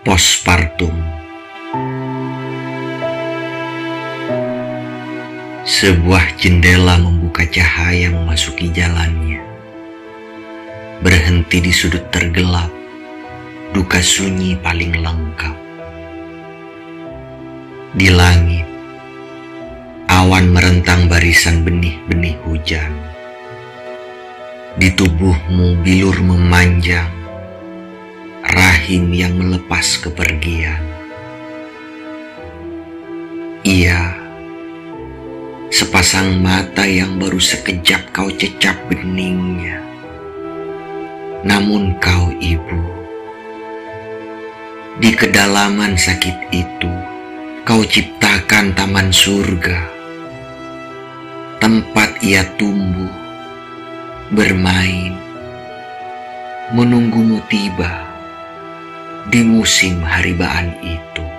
Postpartum Sebuah jendela membuka cahaya memasuki jalannya. Berhenti di sudut tergelap, duka sunyi paling lengkap. Di langit, awan merentang barisan benih-benih hujan. Di tubuhmu bilur memanjang, rahim yang melepas kepergian. Ia sepasang mata yang baru sekejap kau cecap beningnya. Namun kau ibu, di kedalaman sakit itu kau ciptakan taman surga, tempat ia tumbuh, bermain, menunggumu tiba di musim haribaan itu.